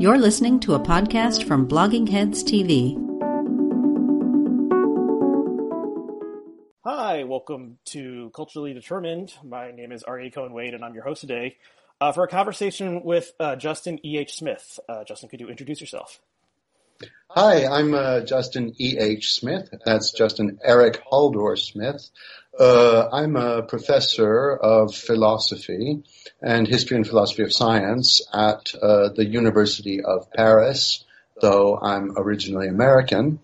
You're listening to a podcast from Blogging Heads TV. Hi, welcome to Culturally Determined. My name is Aryeh Cohen Wade, and I'm your host today uh, for a conversation with uh, Justin E. H. Smith. Uh, Justin, could you introduce yourself? Hi, I'm uh, Justin E. H. Smith. That's Justin Erik Halldór Smith. Uh, I'm a professor of philosophy and history and philosophy of science at uh, the University of Paris, though I'm originally American.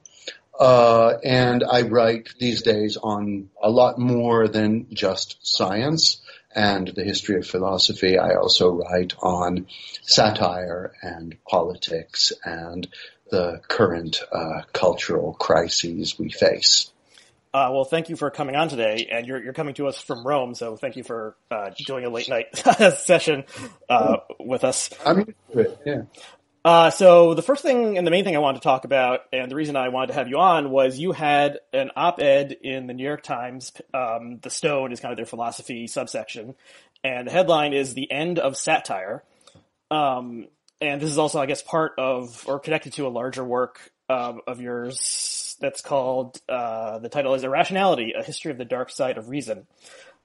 Uh, and I write these days on a lot more than just science and the history of philosophy. I also write on satire and politics and the current uh, cultural crises we face. Uh, well, thank you for coming on today, and you're, you're coming to us from Rome, so thank you for uh, doing a late night session uh, with us. I'm into it, yeah. Uh, so the first thing and the main thing I wanted to talk about, and the reason I wanted to have you on, was you had an op-ed in the New York Times. Um, the Stone is kind of their philosophy subsection, and the headline is "The End of Satire." Um, and this is also, I guess, part of or connected to a larger work um, of yours that's called uh, the title is "Irrationality: A History of the Dark Side of Reason."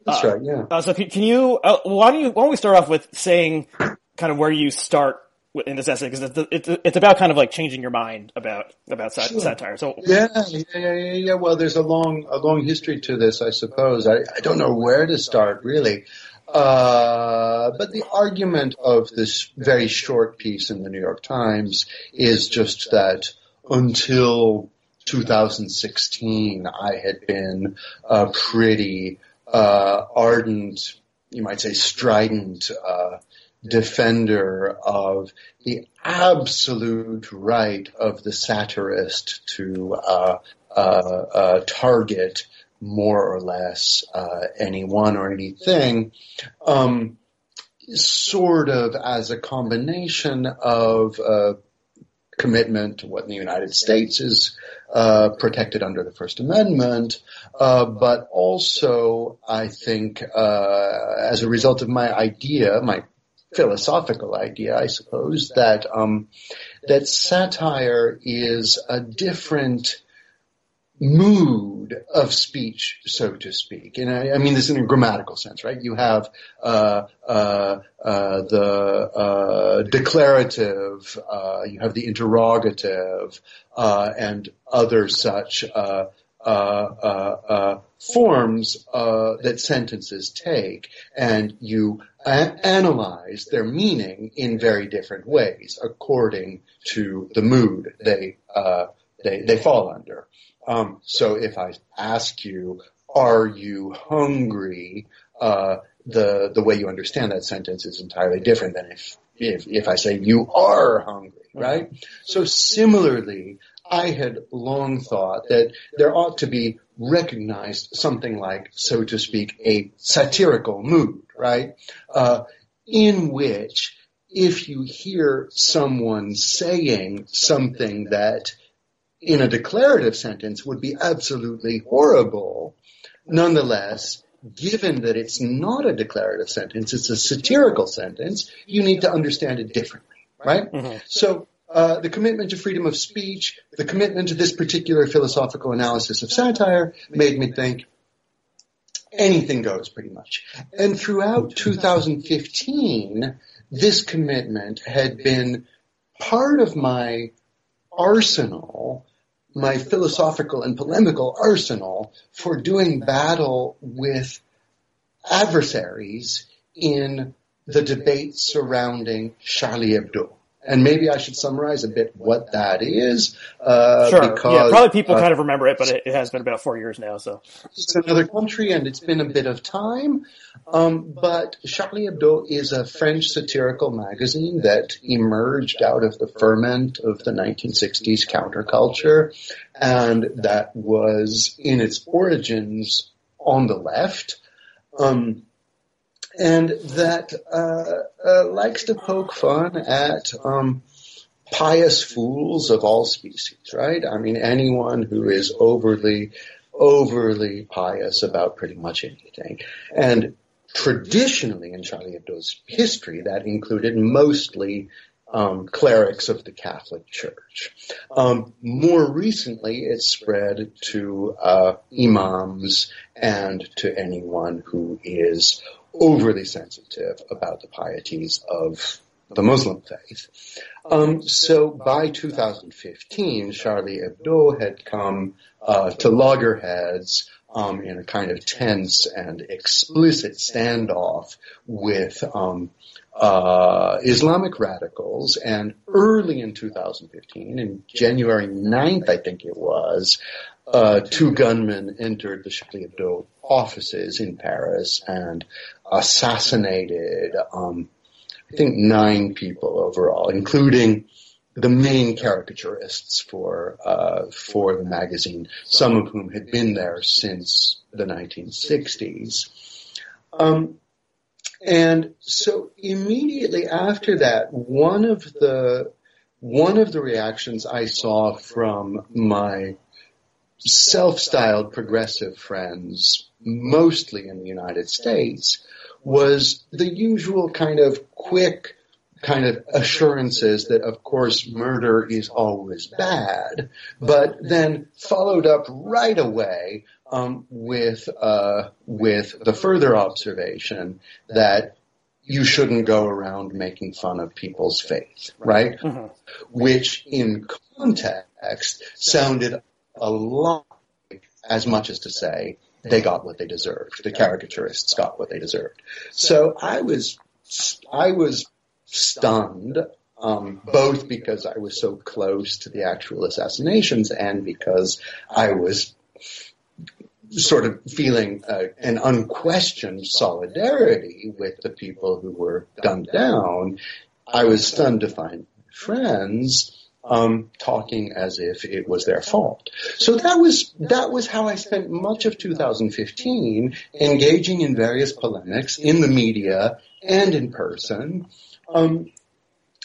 That's uh, right. Yeah. Uh, so can, can you? Uh, why don't you? Why don't we start off with saying kind of where you start in this essay because it's, it's, it's about kind of like changing your mind about about sat- Sure. satire. So Yeah, yeah, yeah, yeah, yeah. Well, there's a long, a long history to this, I suppose. I, I don't know where to start, really. Uh, but the argument of this very short piece in the New York Times is just that until 2016, I had been a pretty uh, ardent, you might say, strident uh, defender of the absolute right of the satirist to uh, uh, uh, target more or less uh, anyone or anything, um, sort of as a combination of commitment to what in the United States is uh, protected under the First Amendment, uh, but also I think uh, as a result of my idea, my philosophical idea, I suppose, that um, that satire is a different mood of speech, so to speak. And I, I mean this in a grammatical sense, right? You have uh, uh, uh, the uh, declarative, uh, you have the interrogative, uh, and other such uh, uh, uh, uh, forms uh, that sentences take, and you a- analyze their meaning in very different ways according to the mood they uh, they they fall under. Um, so if I ask you, "Are you hungry?" Uh, the the way you understand that sentence is entirely different than if if if I say you are hungry, right? So similarly, I had long thought that there ought to be recognized something like, so to speak, a satirical mood, right? Uh, in which if you hear someone saying something that in a declarative sentence would be absolutely horrible, nonetheless, given that it's not a declarative sentence, it's a satirical sentence, you need to understand it differently, right? Mhm. So, uh, the commitment to freedom of speech, the commitment to this particular philosophical analysis of satire made me think anything goes pretty much. And throughout 2015, this commitment had been part of my arsenal, my philosophical and polemical arsenal for doing battle with adversaries in the debate surrounding Charlie Hebdo. And maybe I should summarize a bit what that is. Uh, sure, because, yeah, probably people uh, kind of remember it, but it, it has been about four years now. So it's another country and it's been a bit of time. Um, but Charlie Hebdo is a French satirical magazine that emerged out of the ferment of the 1960s counterculture and that was in its origins on the left. Um, and that uh, uh, likes to poke fun at um, pious fools of all species, right? I mean, anyone who is overly, overly pious about pretty much anything. And traditionally in Charlie Hebdo's history, that included mostly um, clerics of the Catholic Church. Um, more recently, it spread to uh, imams and to anyone who is overly sensitive about the pieties of the Muslim faith. Um, so by 2015, Charlie Hebdo had come uh, to loggerheads um, in a kind of tense and explicit standoff with um, uh, Islamic radicals. And early in 2015, in January 9th, I think it was, uh, two gunmen entered the Charlie Hebdo offices in Paris and assassinated, um, I think nine people overall, including the main caricaturists for uh, for the magazine, some of whom had been there since the 1960s. Um, and so immediately after that, one of the one of the reactions I saw from my self-styled progressive friends, mostly in the United States, was the usual kind of quick kind of assurances that of course murder is always bad, but then followed up right away um, with uh, with the further observation that you shouldn't go around making fun of people's faith, right? Mm-hmm. Which in context sounded a lot as much as to say they got what they deserved. The caricaturists got what they deserved. So I was, I was stunned, um, both because I was so close to the actual assassinations and because I was sort of feeling uh, an unquestioned solidarity with the people who were gunned down. I was stunned to find friends um, talking as if it was their fault. So that was that was how I spent much of 2015 engaging in various polemics in the media and in person um,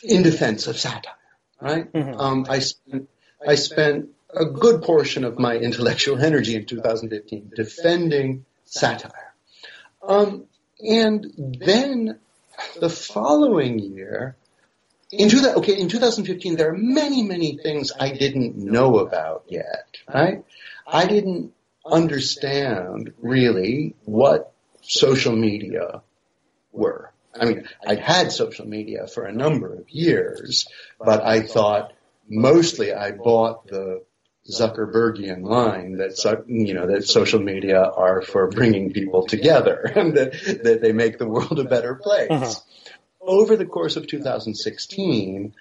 in defense of satire. Right? Mm-hmm. Um, I spent I spent a good portion of my intellectual energy in 2015 defending satire. Um, and then the following year, in two, okay, in 2015, there are many, many things I didn't know about yet, right? I didn't understand really what social media were. I mean, I'd had social media for a number of years, but I thought mostly I bought the Zuckerbergian line that you know that social media are for bringing people together and that, that they make the world a better place. Uh-huh over the course of 2016,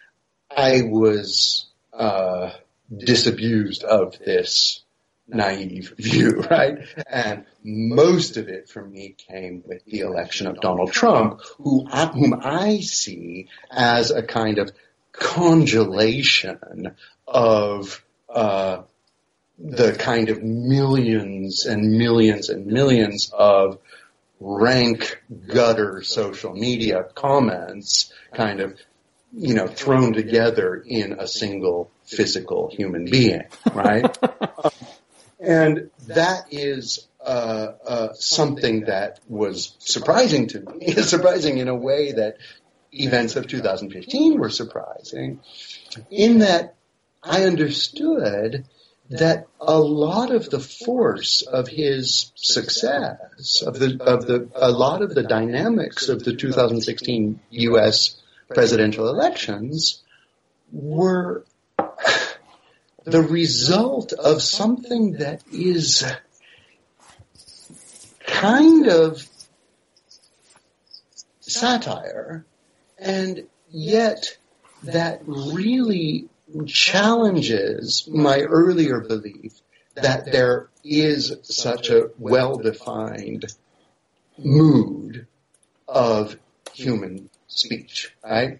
I was uh, disabused of this naive view, right? And most of it for me came with the election of Donald Trump, who, whom I see as a kind of congelation of uh, the kind of millions and millions and millions of rank gutter social media comments kind of, you know, thrown together in a single physical human being, right? and that is uh, uh, something that was surprising to me, surprising in a way that events of 2015 were surprising, in that I understood that a lot of the force of his success, of the, of the, a lot of the dynamics of the 2016 U.S. presidential elections were the result of something that is kind of satire and yet that really challenges my earlier belief that there is such a well-defined mood of human speech, right?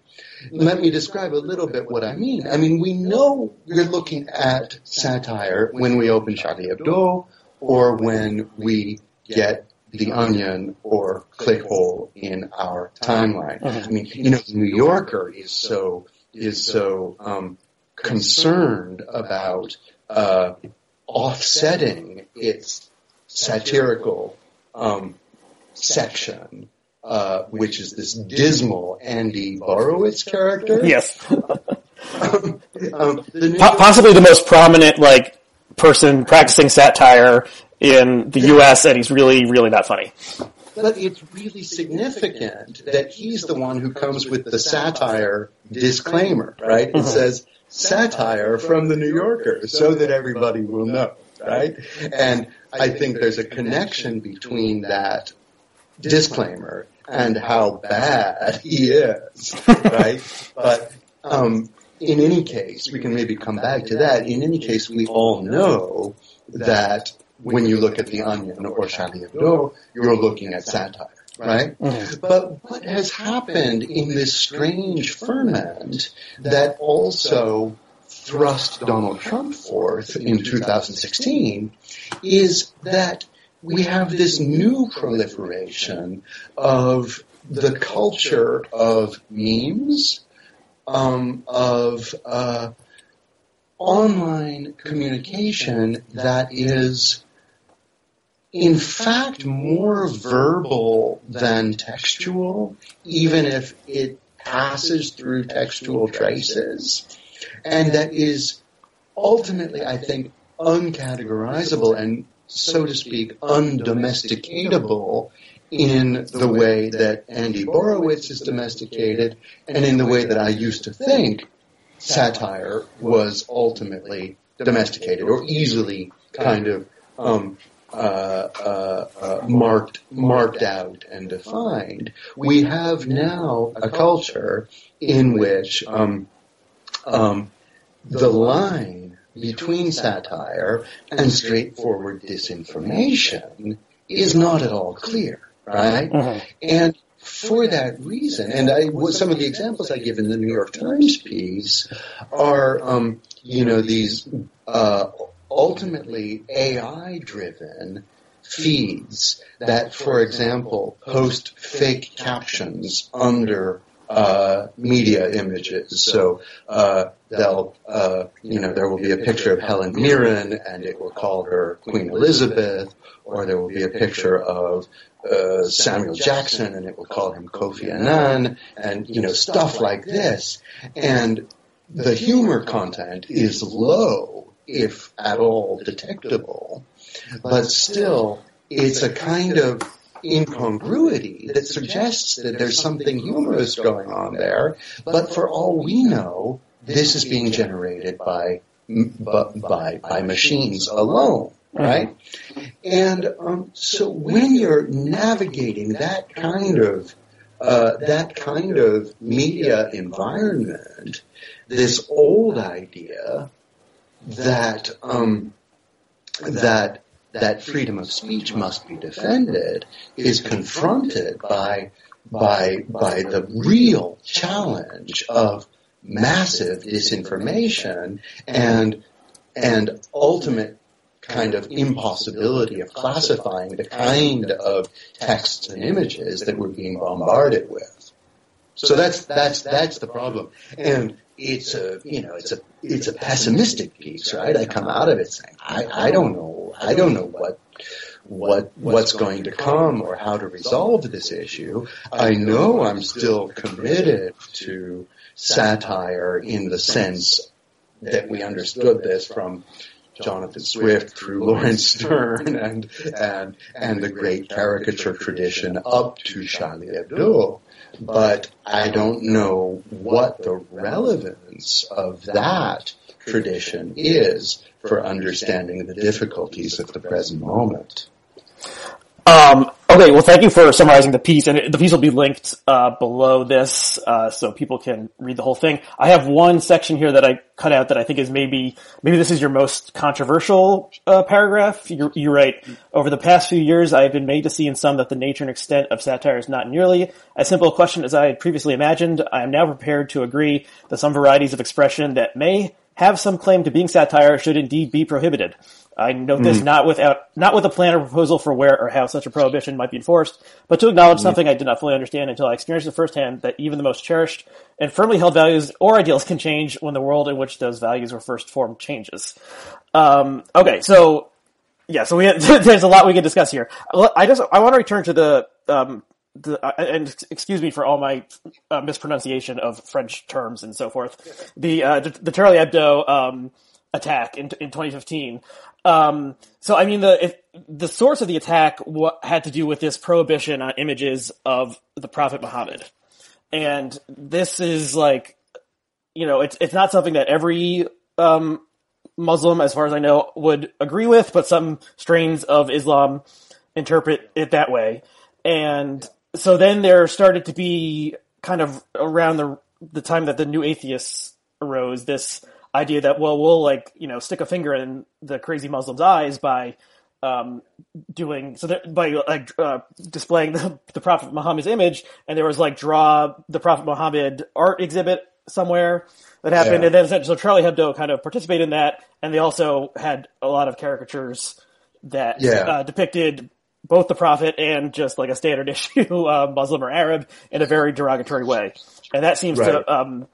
Let me describe a little bit what I mean. I mean, we know we're looking at satire when we open Charlie Hebdo or when we get The Onion or Clickhole in our timeline. Uh-huh. I mean, you know, New Yorker is so, is so, um, concerned about uh, offsetting its satirical um, section uh, which is this dismal Andy Borowitz character. Yes. um, um, the Po- possibly the most prominent like person practicing satire in the U.S. and he's really, really not funny. But it's really significant that he's the one who comes with the satire disclaimer, right? It says satire from the New Yorker so that everybody will know, right? And I think there's a connection between that disclaimer and how bad he is, right? But um, in any case, we can maybe come back to that. In any case, we all know that when you look at The Onion or Charlie Hebdo, you're looking at satire, right? But what has happened in this strange ferment that also thrust Donald Trump forth in 2016 is that we have this new proliferation of the culture of memes, um, of uh, online communication that is in fact more verbal than textual, even if it passes through textual traces, and that is ultimately, I think, uncategorizable and, so to speak, undomesticatable in the way that Andy Borowitz is domesticated and in the way that I used to think satire was ultimately domesticated or easily kind of um, marked marked out and defined. We have now a culture in which um, um, the line between satire and straightforward disinformation is not at all clear, right? And for that reason, and I, some of the examples I give in the New York Times piece are, um, you know, these uh, ultimately AI-driven feeds that, for example, post fake captions under uh, media images. So uh, they'll, uh, you know, there will be a picture of Helen Mirren, and it will call her Queen Elizabeth, or there will be a picture of uh, Samuel Jackson, and it will call him Kofi Annan, and you know, stuff like this. And the humor content is low, if at all detectable, but still, it's a kind of incongruity that suggests that there's something humorous going on there. But for all we know, this is being generated by by by machines alone, right? And um, so when you're navigating that kind of uh, that kind of media environment, this old idea that um, that that freedom of speech must be defended is confronted by by by the real challenge of massive disinformation and and ultimate kind of impossibility of classifying the kind of texts and images that we're being bombarded with. So that's that's that's the problem. And it's a you know it's a it's a pessimistic piece, right? I come out of it saying I, I don't know I don't know what what what's going to come or how to resolve this issue. I know I'm still committed to satire in the sense that we understood this from Jonathan Swift through Laurence Sterne and and and the great caricature tradition up to Charlie Hebdo. But I don't know what the relevance of that tradition is for understanding the difficulties of the present moment. Um, okay, well, thank you for summarizing the piece, and the piece will be linked uh, below this, uh, so people can read the whole thing. I have one section here that I cut out that I think is maybe maybe this is your most controversial uh, paragraph. You, you write, "Over the past few years, I have been made to see in some that the nature and extent of satire is not nearly as simple a question as I had previously imagined. I am now prepared to agree that some varieties of expression that may have some claim to being satire should indeed be prohibited." I note this not without not with a plan or proposal for where or how such a prohibition might be enforced, but to acknowledge something I did not fully understand until I experienced it firsthand that even the most cherished and firmly held values or ideals can change when the world in which those values were first formed changes. Um, okay, so yeah, so we there's a lot we can discuss here. I just I want to return to the um, the, uh, and excuse me for all my uh, mispronunciation of French terms and so forth. The uh, the Charlie Hebdo um, attack in in 2015. Um, so I mean the if, the source of the attack what had to do with this prohibition on images of the Prophet Muhammad, and this is like, you know, it's it's not something that every um, Muslim, as far as I know, would agree with, but some strains of Islam interpret it that way. And so then there started to be kind of around the the time that the new atheists arose, this idea that well, we'll like you know stick a finger in the crazy Muslims' eyes by um, doing so that by like uh, displaying the, the Prophet Muhammad's image, and there was like draw the Prophet Muhammad art exhibit somewhere that happened, yeah. and then so Charlie Hebdo kind of participated in that, and they also had a lot of caricatures that yeah. uh, depicted both the prophet and just like a standard issue uh, Muslim or Arab in a very derogatory way, and that seems right. to um,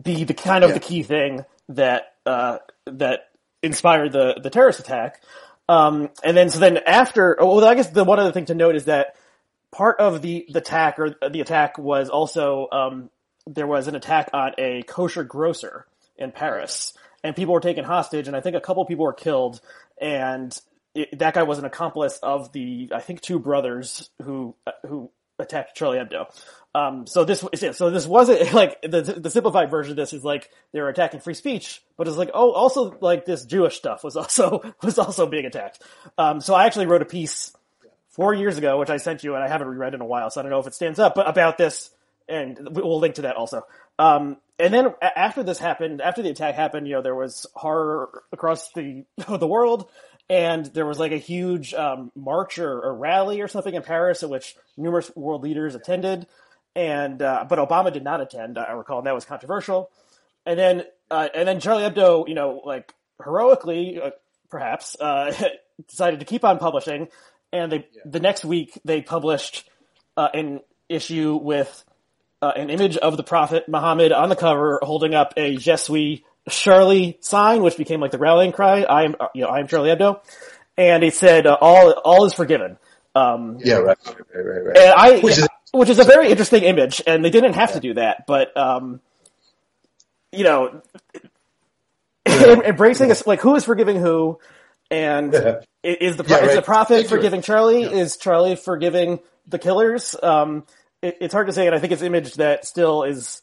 be the kind of yeah. the key thing that uh, that inspired the the terrorist attack. Um, and then so then after, oh, well, I guess the one other thing to note is that part of the the attack or the attack was also um, there was an attack on a kosher grocer in Paris, and people were taken hostage, and I think a couple people were killed, and it, that guy was an accomplice of the I think two brothers who who attacked Charlie Hebdo. Um, so this so this wasn't like the the simplified version of this is like they were attacking free speech, but it's like oh also like this Jewish stuff was also was also being attacked. Um, so I actually wrote a piece four years ago, which I sent you, and I haven't reread in a while, so I don't know if it stands up, but about this, and we'll link to that also. Um, and then after this happened, after the attack happened, you know, there was horror across the the world and there was like a huge um, march or, or, rally or something in Paris at which numerous world leaders attended, and uh, but Obama did not attend. I recall, and that was controversial. And then uh, and then Charlie Hebdo, you know, like heroically, uh, perhaps, uh, decided to keep on publishing, and they yeah. the next week they published uh, an issue with. Uh, an image of the Prophet Muhammad on the cover, holding up a Je suis Charlie sign, which became like the rallying cry. I am, you know, I am Charlie Hebdo, and it said uh, all all is forgiven. Um, yeah, right, right, right, right. And I, which is, which is a very interesting image, and they didn't have yeah. to do that, but um, you know, yeah. embracing yeah. like who is forgiving who, and yeah. is the is the prophet forgiving Charlie? Is Charlie forgiving the killers? Um, it, it's hard to say, and I think it's an image that still is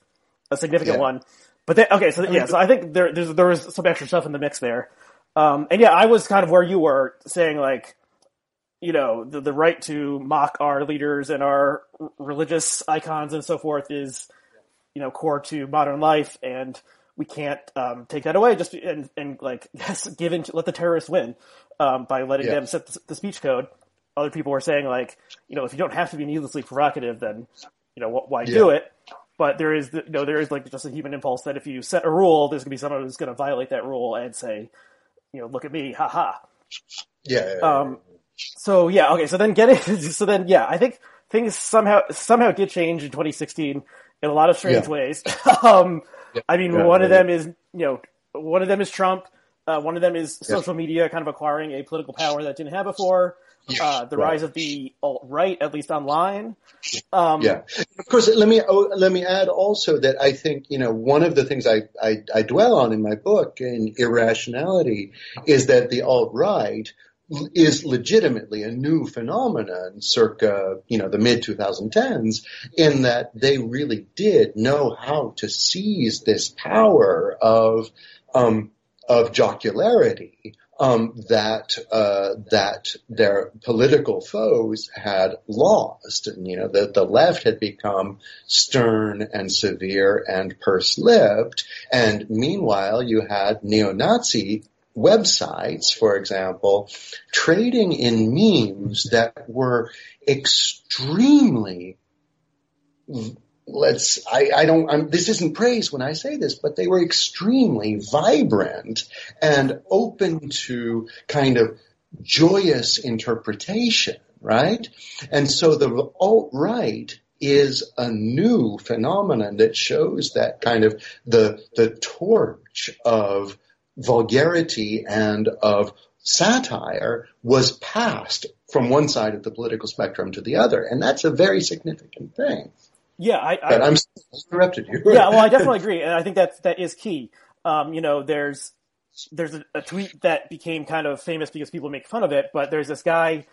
a significant one. But then, okay, so yeah, so I think there there's there was some extra stuff in the mix there. Um, and yeah, I was kind of where you were saying like, you know, the the right to mock our leaders and our religious icons and so forth is, you know, core to modern life, and we can't um, take that away. Just and and like yes, give in let the terrorists win um, by letting yeah. them set the, the speech code. Other people were saying like, you know, if you don't have to be needlessly provocative, then you know, why yeah. do it? But there is you know there is like just a human impulse that if you set a rule, there's gonna be someone who's gonna violate that rule and say, you know, look at me, haha. Yeah. Um. So yeah, okay. So then getting so then yeah, I think things somehow somehow did change in 2016 in a lot of strange yeah. ways. um. Yeah. I mean, yeah, one of them is you know one of them is Trump. Uh, one of them is social media kind of acquiring a political power that didn't have before uh, the right. rise of the alt right, at least online. Um, yeah, of course. Let me oh, let me add also that I think you know one of the things I, I, I dwell on in my book in irrationality is that the alt right is legitimately a new phenomenon circa, you know, the mid 2010s in that they really did know how to seize this power of, um, of jocularity um, that uh, that their political foes had lost, and you know the the left had become stern and severe and purse-lipped, and meanwhile you had neo-Nazi websites, for example, trading in memes that were extremely let's I, I don't I'm, this isn't praise when I say this, but they were extremely vibrant and open to kind of joyous interpretation, right? And so the alt right is a new phenomenon that shows that kind of the the torch of vulgarity and of satire was passed from one side of the political spectrum to the other, and that's a very significant thing. Yeah, I, I I'm interrupted you. yeah, well, I definitely agree, and I think that that is key. Um, you know, there's there's a, a tweet that became kind of famous because people make fun of it, but there's this guy.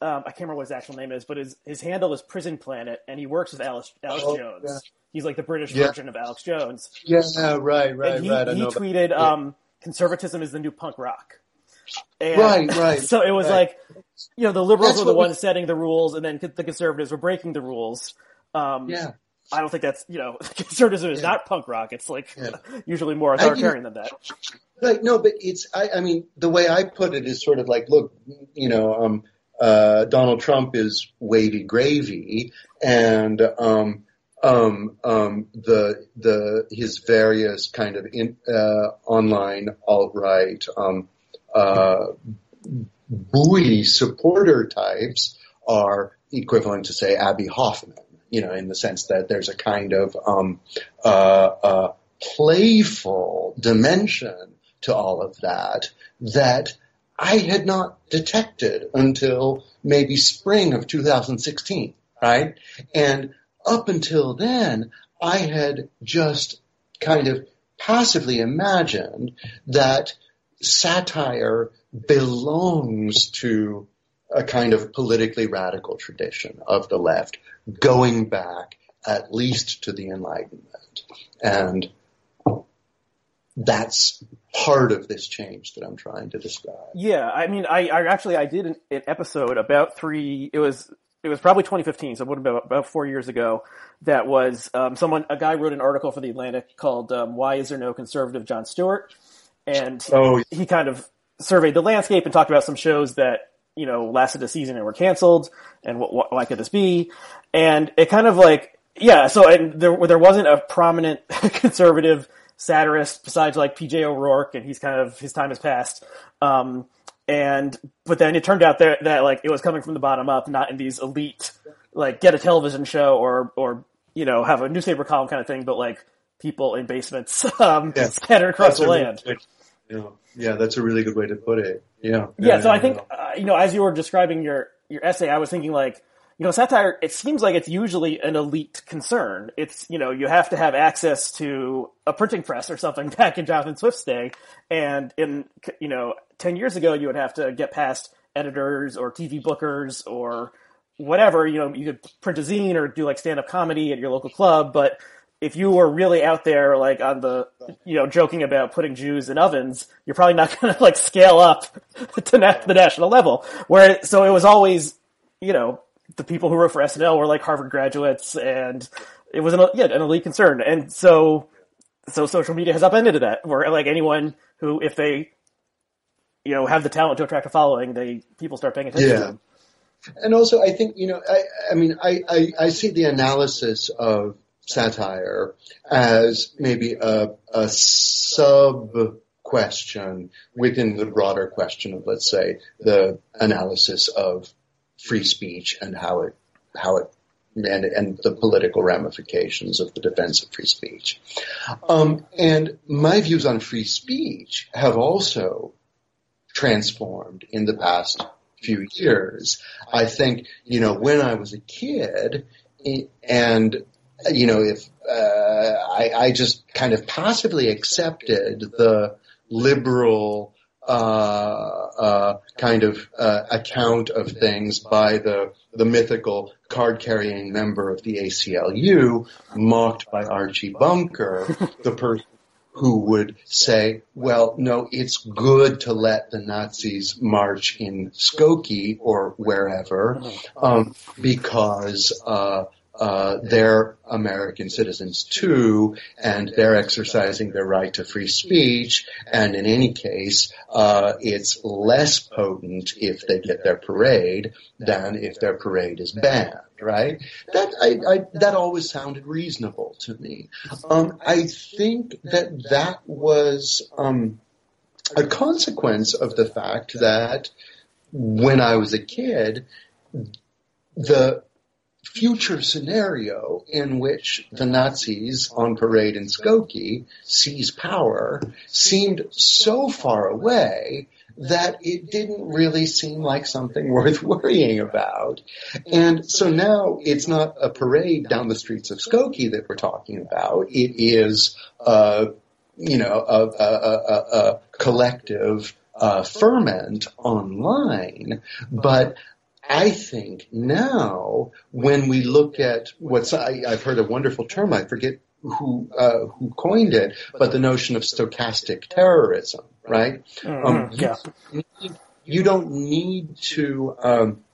Um, I can't remember what his actual name is, but his his handle is Prison Planet, and he works with Alex Alex Oh, Jones. yeah. He's like the British Yeah. version of Alex Jones. yeah, right, right, and he, right. He about- tweeted, yeah. um, "Conservatism is the new punk rock." And Right, right, So it was right. like, you know, the liberals That's were the what we- ones setting the rules, and then the conservatives were breaking the rules. Um, yeah. I don't think that's you know, conservatism is not punk rock. It's like Yeah. usually more I do- authoritarian than that. Right, no, but it's, I, I mean, the way I put it is sort of like, look, you know, um, uh, Donald Trump is wavy gravy and, um, um, um, the, the, his various kind of in, uh, online alt-right, um, uh, buoy supporter types are equivalent to say Abbie Hoffman, you know, in the sense that there's a kind of, um, uh, uh, playful dimension to all of that that I had not detected until maybe spring of 2016, right? And up until then, I had just kind of passively imagined that satire belongs to a kind of politically radical tradition of the left going back at least to the Enlightenment. And that's part of this change that I'm trying to describe. Yeah, I mean, I, I actually I did an, an episode about three. It was it was probably 2015, so it would have been about, about four years ago. That was um, someone a guy wrote an article for the Atlantic called um, "Why Is There No Conservative Jon Stewart," and Oh, he kind of surveyed the landscape and talked about some shows that you know lasted a season and were canceled, and what, what why could this be? And it kind of like yeah, so and there there wasn't a prominent conservative satirist besides like PJ O'Rourke, and he's kind of his time has passed. Um, and but then it turned out that that like it was coming from the bottom up, not in these elite like get a television show or or you know have a newspaper column kind of thing, but like people in basements um, Yeah. scattered across That's the land. Yeah, yeah, that's a really good way to put it. Yeah. Yeah, so I think uh, you know, as you were describing your your essay, I was thinking like, you know, satire. It seems like it's usually an elite concern. It's you know, you have to have access to a printing press or something back in Jonathan Swift's day, and in you know, ten years ago, you would have to get past editors or TV bookers or whatever. You know, you could print a zine or do like stand up comedy at your local club, but if you were really out there, like on the, you know, joking about putting Jews in ovens, you're probably not going to like scale up to na- the national level. Where so it was always, you know, the people who wrote for SNL were like Harvard graduates, and it was an yeah an elite concern. And so, so social media has upended that, where like anyone who, if they, you know, have the talent to attract a following, they people start paying attention to them. And also, I think you know, I, I mean, I, I, I see the analysis of satire as maybe a, a sub question within the broader question of, let's say, the analysis of free speech and how it, how it, and, and the political ramifications of the defense of free speech. Um, and my views on free speech have also transformed in the past few years. I think, you know, when I was a kid, and, you know, if, uh, I, I just kind of passively accepted the liberal, uh, uh, kind of, uh, account of things by the, the mythical card carrying member of the ACLU, mocked by Archie Bunker, the person who would say, well, no, it's good to let the Nazis march in Skokie or wherever, um, because, uh, uh, they're American citizens too, and they're exercising their right to free speech, and in any case, uh, it's less potent if they get their parade than if their parade is banned, right? That, I, I, that always sounded reasonable to me. Um, I think that that was, um, a consequence of the fact that when I was a kid, the future scenario in which the Nazis on parade in Skokie seize power seemed so far away that it didn't really seem like something worth worrying about. And so now it's not a parade down the streets of Skokie that we're talking about. It is, uh, you know, a, a, a, a collective uh, ferment online. But I think now when we look at what's I, have heard a wonderful term I forget who uh, who coined it, but the notion of stochastic terrorism, right? Mm-hmm. Um, yeah. You, you, don't need to um,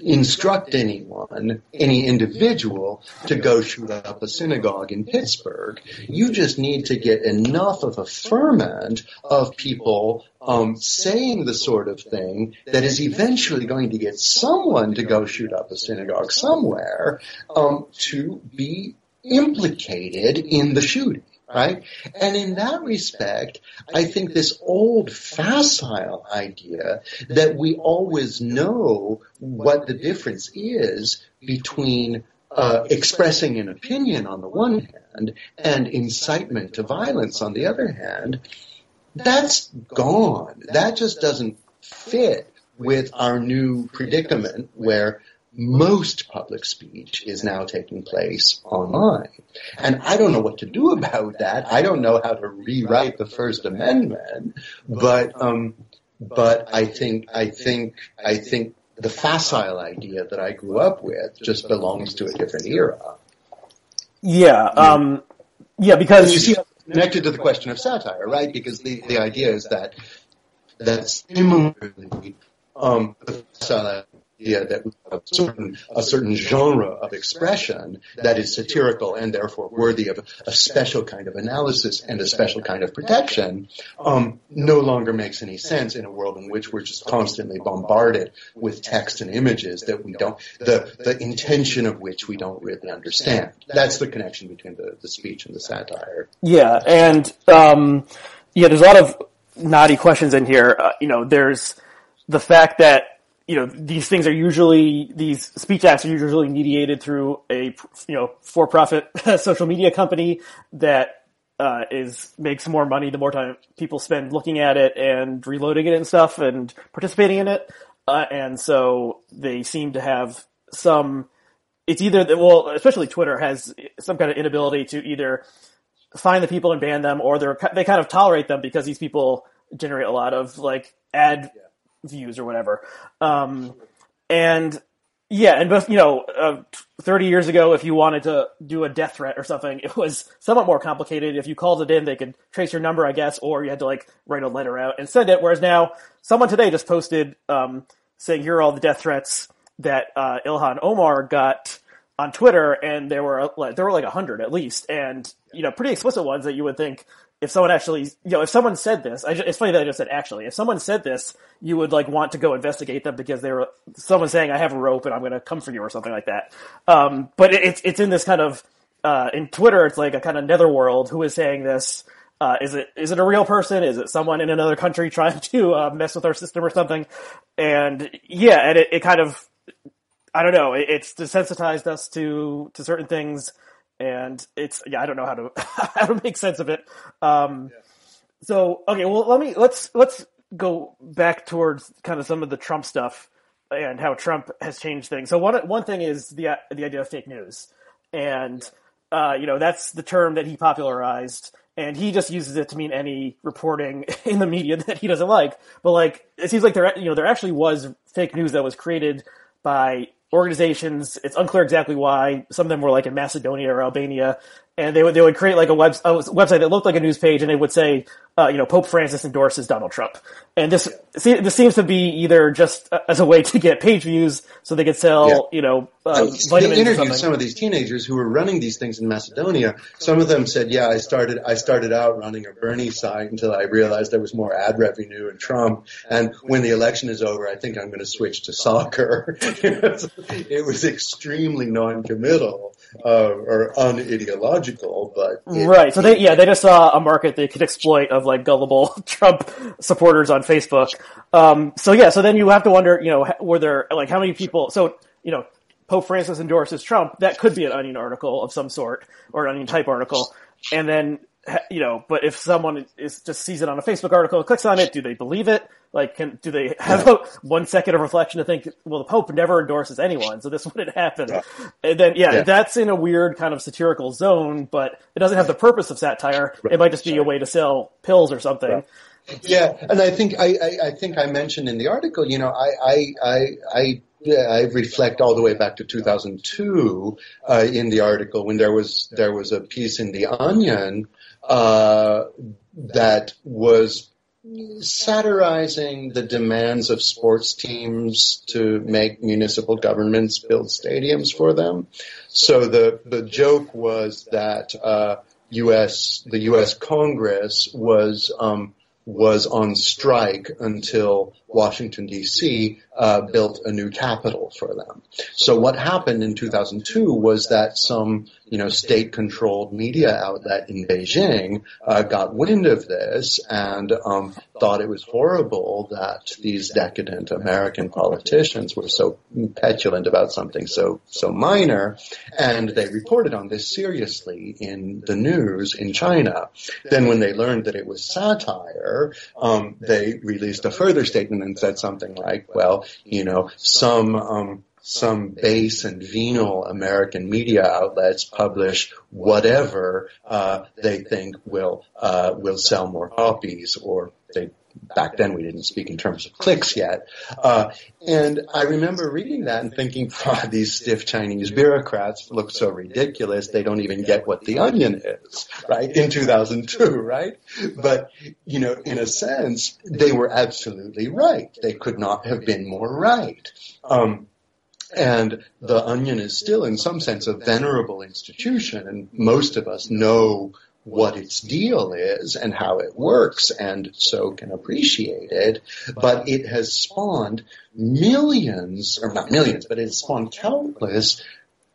instruct anyone, any individual, to go shoot up a synagogue in Pittsburgh. You just need to get enough of a ferment of people um, saying the sort of thing that is eventually going to get someone to go shoot up a synagogue somewhere um, to be implicated in the shooting right? And in that respect, I think this old facile idea that we always know what the difference is between uh, expressing an opinion on the one hand and incitement to violence on the other hand, that's gone. That just doesn't fit with our new predicament where most public speech is now taking place online. And I don't know what to do about that. I don't know how to rewrite the First Amendment, but, um, but I think, I think, I think the facile idea that I grew up with just belongs to a different era. Yeah, um, yeah, because you see, connected to the question of satire, right? Because the, the idea is that that similarly, um, the facile idea that we have a certain, a certain genre of expression that is satirical and therefore worthy of a special kind of analysis and a special kind of protection um, no longer makes any sense in a world in which we're just constantly bombarded with text and images that we don't, the, the intention of which we don't really understand. That's the connection between the, the speech and the satire. Yeah, and um, yeah, there's a lot of naughty questions in here. Uh, you know, there's the fact that you know, these things are usually, these speech acts are usually mediated through a, you know, for-profit social media company that, uh, is, makes more money the more time people spend looking at it and reloading it and stuff and participating in it. Uh, and so they seem to have some, it's either, that well, especially Twitter has some kind of inability to either find the people and ban them or they're, they kind of tolerate them because these people generate a lot of like ad views or whatever. Um, and yeah, and both, you know, uh, 30 years ago, if you wanted to do a death threat or something, it was somewhat more complicated. If you called it in, they could trace your number, I guess, or you had to like write a letter out and send it. Whereas now, someone today just posted, um, saying here are all the death threats that, uh, Ilhan Omar got on Twitter, and there were, like, there were like a hundred at least, and, you know, pretty explicit ones that you would think, if someone actually, you know, if someone said this, just, it's funny that I just said actually, if someone said this, you would like want to go investigate them because they were, someone saying I have a rope and I'm going to come for you or something like that. Um, but it, it's, it's in this kind of, uh, in Twitter, it's like a kind of netherworld who is saying this. Uh, is it, is it a real person? Is it someone in another country trying to, uh, mess with our system or something? And yeah, and it, it kind of, I don't know, it, it's desensitized us to, to certain things and it's yeah I don't know how to how to make sense of it. Um, yeah. So okay, well let me let's let's go back towards kind of some of the Trump stuff and how Trump has changed things. So one one thing is the the idea of fake news, and uh, you know that's the term that he popularized, and he just uses it to mean any reporting in the media that he doesn't like. But like it seems like there you know there actually was fake news that was created by organizations. It's unclear exactly why. Some of them were like in Macedonia or Albania, and they would they would create like a, web, a website that looked like a news page, and they would say, uh, you know, Pope Francis endorses Donald Trump. And this see, this seems to be either just as a way to get page views, so they could sell, yeah. you know, uh, They interviewed some of these teenagers who were running these things in Macedonia. Some of them said, "Yeah, I started I started out running a Bernie site until I realized there was more ad revenue in Trump, and when the election is over, I think I'm going to switch to soccer." it was extremely non-committal uh, or unideological, but it, right. So they yeah they just saw a market they could exploit of like gullible Trump supporters on Facebook. Um, so yeah, so then you have to wonder, you know, were there like how many people? So you know, Pope Francis endorses Trump. That could be an Onion article of some sort or an Onion type article, and then you know, but if someone is just sees it on a Facebook article and clicks on it, do they believe it? Like, can, do they have a, one second of reflection to think, well, the Pope never endorses anyone, so this wouldn't happen. Yeah. And then, yeah, yeah, that's in a weird kind of satirical zone, but it doesn't have the purpose of satire. Right. It might just be a way to sell pills or something. Right. Yeah, and I think I, I, I, think I mentioned in the article, you know, I I I, I, I reflect all the way back to 2002 uh, in the article when there was there was a piece in the Onion uh, that was satirizing the demands of sports teams to make municipal governments build stadiums for them. So the the joke was that uh, U.S. the U.S. Congress was um, was on strike until Washington D.C. Uh, built a new capital for them. So what happened in 2002 was that some you know, state-controlled media outlet in Beijing uh, got wind of this and um, thought it was horrible that these decadent American politicians were so petulant about something so so minor, and they reported on this seriously in the news in China. Then, when they learned that it was satire, um, they released a further statement and said something like, "Well, you know, some." Um, some base and venal American media outlets publish whatever uh, they think will uh, will sell more copies, or they back then we didn't speak in terms of clicks yet. Uh, and I remember reading that and thinking, these stiff Chinese bureaucrats look so ridiculous. They don't even get what the onion is, right? In 2002, right? But, you know, in a sense, they were absolutely right. They could not have been more right. Um, and the Onion is still, in some sense, a venerable institution, and most of us know what its deal is and how it works, and so can appreciate it. But it has spawned millions, or not millions, but it has spawned countless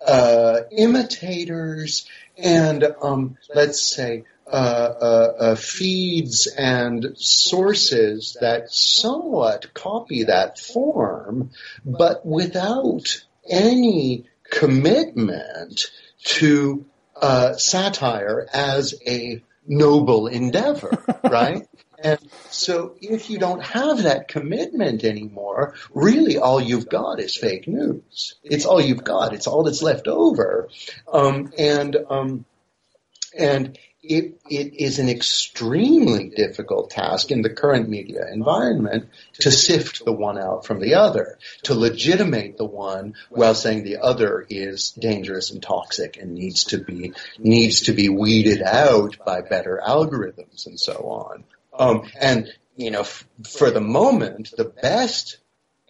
uh, imitators and, um, let's say, uh, uh, uh, feeds and sources that somewhat copy that form, but without any commitment to uh, satire as a noble endeavor, right? And so if you don't have that commitment anymore, really all you've got is fake news. It's all you've got. It's all that's left over. Um, and, um, and it, it is an extremely difficult task in the current media environment to sift the one out from the other, to legitimate the one while saying the other is dangerous and toxic and needs to be needs to be weeded out by better algorithms and so on. Um, and you know, f- for the moment, the best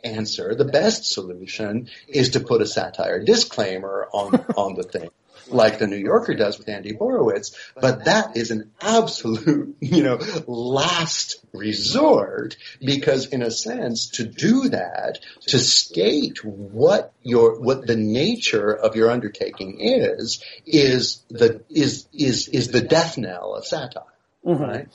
answer, the best solution is to put a satire disclaimer on on the thing like the New Yorker does with Andy Borowitz, but that is an absolute, you know, last resort because in a sense to do that, to state what your, what the nature of your undertaking is, is the, is, is, is the death knell of satire. Mm-hmm. Right?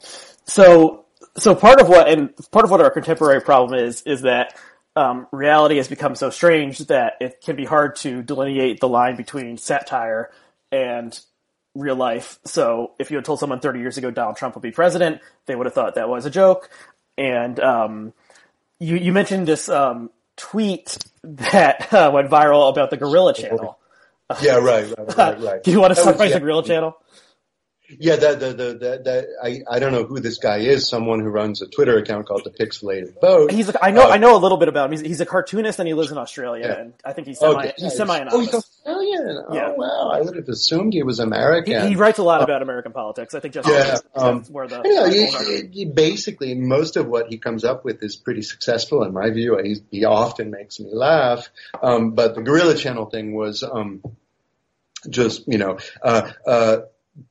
So, so part of what, and part of what our contemporary problem is, is that um, reality has become so strange that it can be hard to delineate the line between satire and real life. So if you had told someone 30 years ago Donald Trump would be president, they would have thought that was a joke. And um, you, you mentioned this um, tweet that uh, went viral about the Gorilla Channel. Yeah, right, right, right. right. Do you want to summarize yeah. the Gorilla Channel? Yeah, the, the, the, the, I, I don't know who this guy is. Someone who runs a Twitter account called the Pixelated Boat. He's, a, I know, uh, I know a little bit about him. He's, he's a cartoonist and he lives in Australia, and I think he's semi, he's semi Oh, he's Australian. Oh, yeah. wow. I would have assumed he was American. He, he writes a lot uh, about American politics. I think just yeah, um, where the. You know, he, he, basically, most of what he comes up with is pretty successful in my view. He, he often makes me laugh. Um, but the Gorilla Channel thing was, um, just you know uh, uh,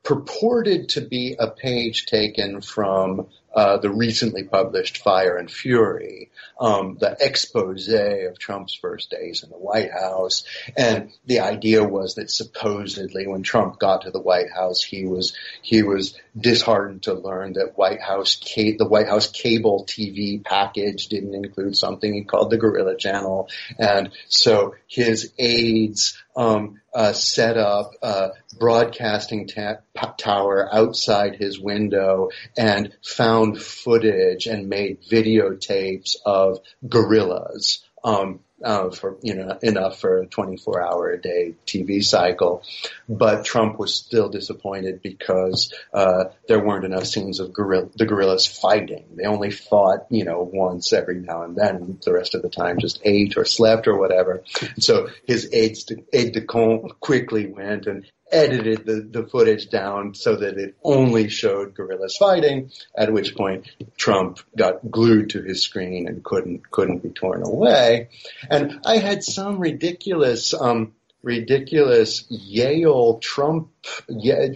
purported to be a page taken from uh, the recently published Fire and Fury, um, the expose of Trump's first days in the White House. And the idea was that supposedly when Trump got to the White House, he was, he was disheartened to learn that White House, the White House cable TV package didn't include something he called the Gorilla Channel. And so his aides, um, uh, set up a broadcasting ta- tower outside his window and found footage and made videotapes of gorillas. Um, uh, for you know enough for a 24 hour a day TV cycle, but Trump was still disappointed because uh, there weren't enough scenes of the gorillas fighting. They only fought you know once every now and then. The rest of the time just ate or slept or whatever. And so his aides de, aide de camp quickly went and edited the, the footage down so that it only showed gorillas fighting, at which point Trump got glued to his screen and couldn't couldn't be torn away. And I had some ridiculous um, ridiculous Yale Trump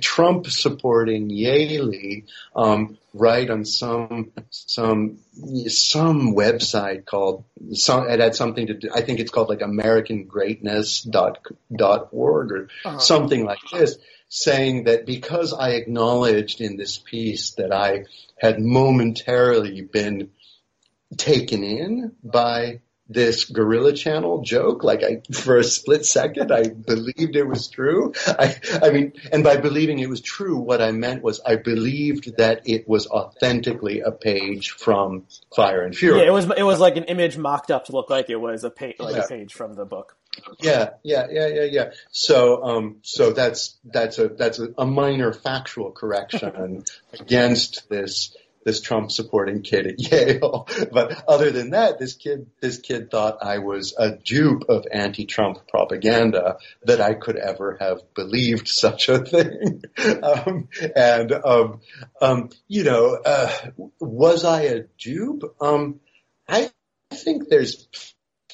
Trump supporting Yaley um, write on some some some website called some it had something to do I think it's called like AmericanGreatness dot dot org or uh-huh. something like this saying that because I acknowledged in this piece that I had momentarily been taken in by this gorilla channel joke like i for a split second i believed it was true. I i mean and by believing it was true what i meant was i believed that it was authentically a page from fire and fury. Yeah it was it was like an image mocked up to look like it was a page like yeah. a page from the book. Yeah yeah yeah yeah yeah. So um so that's that's a that's a, a minor factual correction against this this Trump supporting kid at Yale. But other than that, this kid, this kid thought I was a dupe of anti-Trump propaganda that I could ever have believed such a thing. um, and, um, um, you know, uh, was I a dupe? Um, I think there's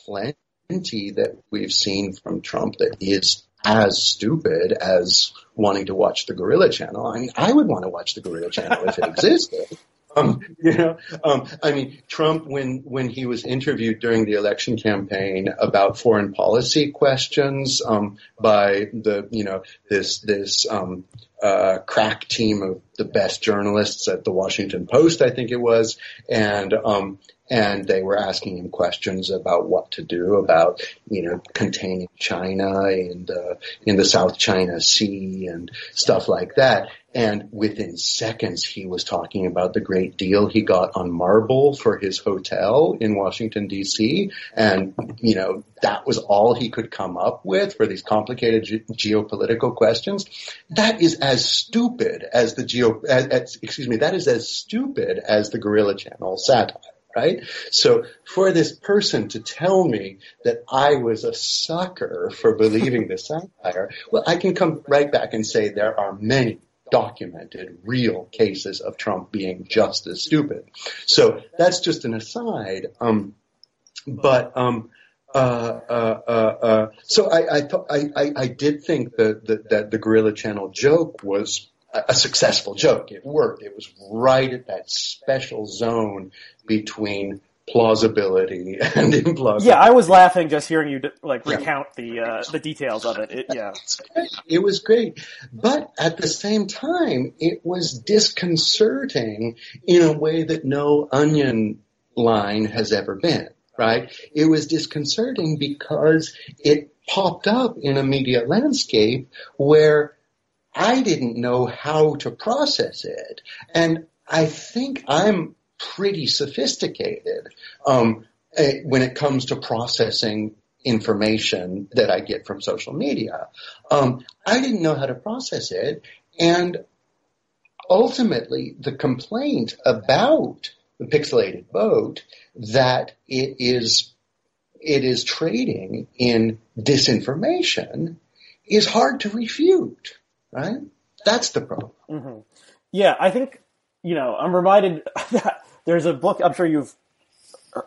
plenty that we've seen from Trump that is as stupid as wanting to watch the Gorilla Channel. I mean, I would want to watch the Gorilla Channel if it existed. Um, you know, um, I mean, Trump, when when he was interviewed during the election campaign about foreign policy questions um, by the, you know, this this um, uh, crack team of the best journalists at the Washington Post, I think it was, and um, and they were asking him questions about what to do about, you know, containing China in the in the South China Sea and stuff like that. And within seconds, he was talking about the great deal he got on marble for his hotel in Washington D.C. And, you know, that was all he could come up with for these complicated ge- geopolitical questions. That is as stupid as the geo, as, as, excuse me, that is as stupid as the Gorilla Channel satire right? So for this person to tell me that I was a sucker for believing the satire, well, I can come right back and say there are many documented real cases of Trump being just as stupid. So that's just an aside. Um, but um, uh, uh, uh, uh so I, I, th- I, I, I, did think that, that, that the Gorilla Channel joke was a successful joke. It worked. It was right at that special zone between plausibility and implausibility. Yeah, I was laughing just hearing you like recount yeah. the uh, the details of it. it yeah, it was great, but at the same time, it was disconcerting in a way that no onion line has ever been. Right? It was disconcerting because it popped up in a media landscape where I didn't know how to process it, and I think I'm pretty sophisticated um, eh, when it comes to processing information that I get from social media. Um, I didn't know how to process it, and ultimately, the complaint about the Pixelated Boat that it is it is trading in disinformation is hard to refute, right? That's the problem. Mm-hmm. Yeah, I think you know I'm reminded that there's a book I'm sure you've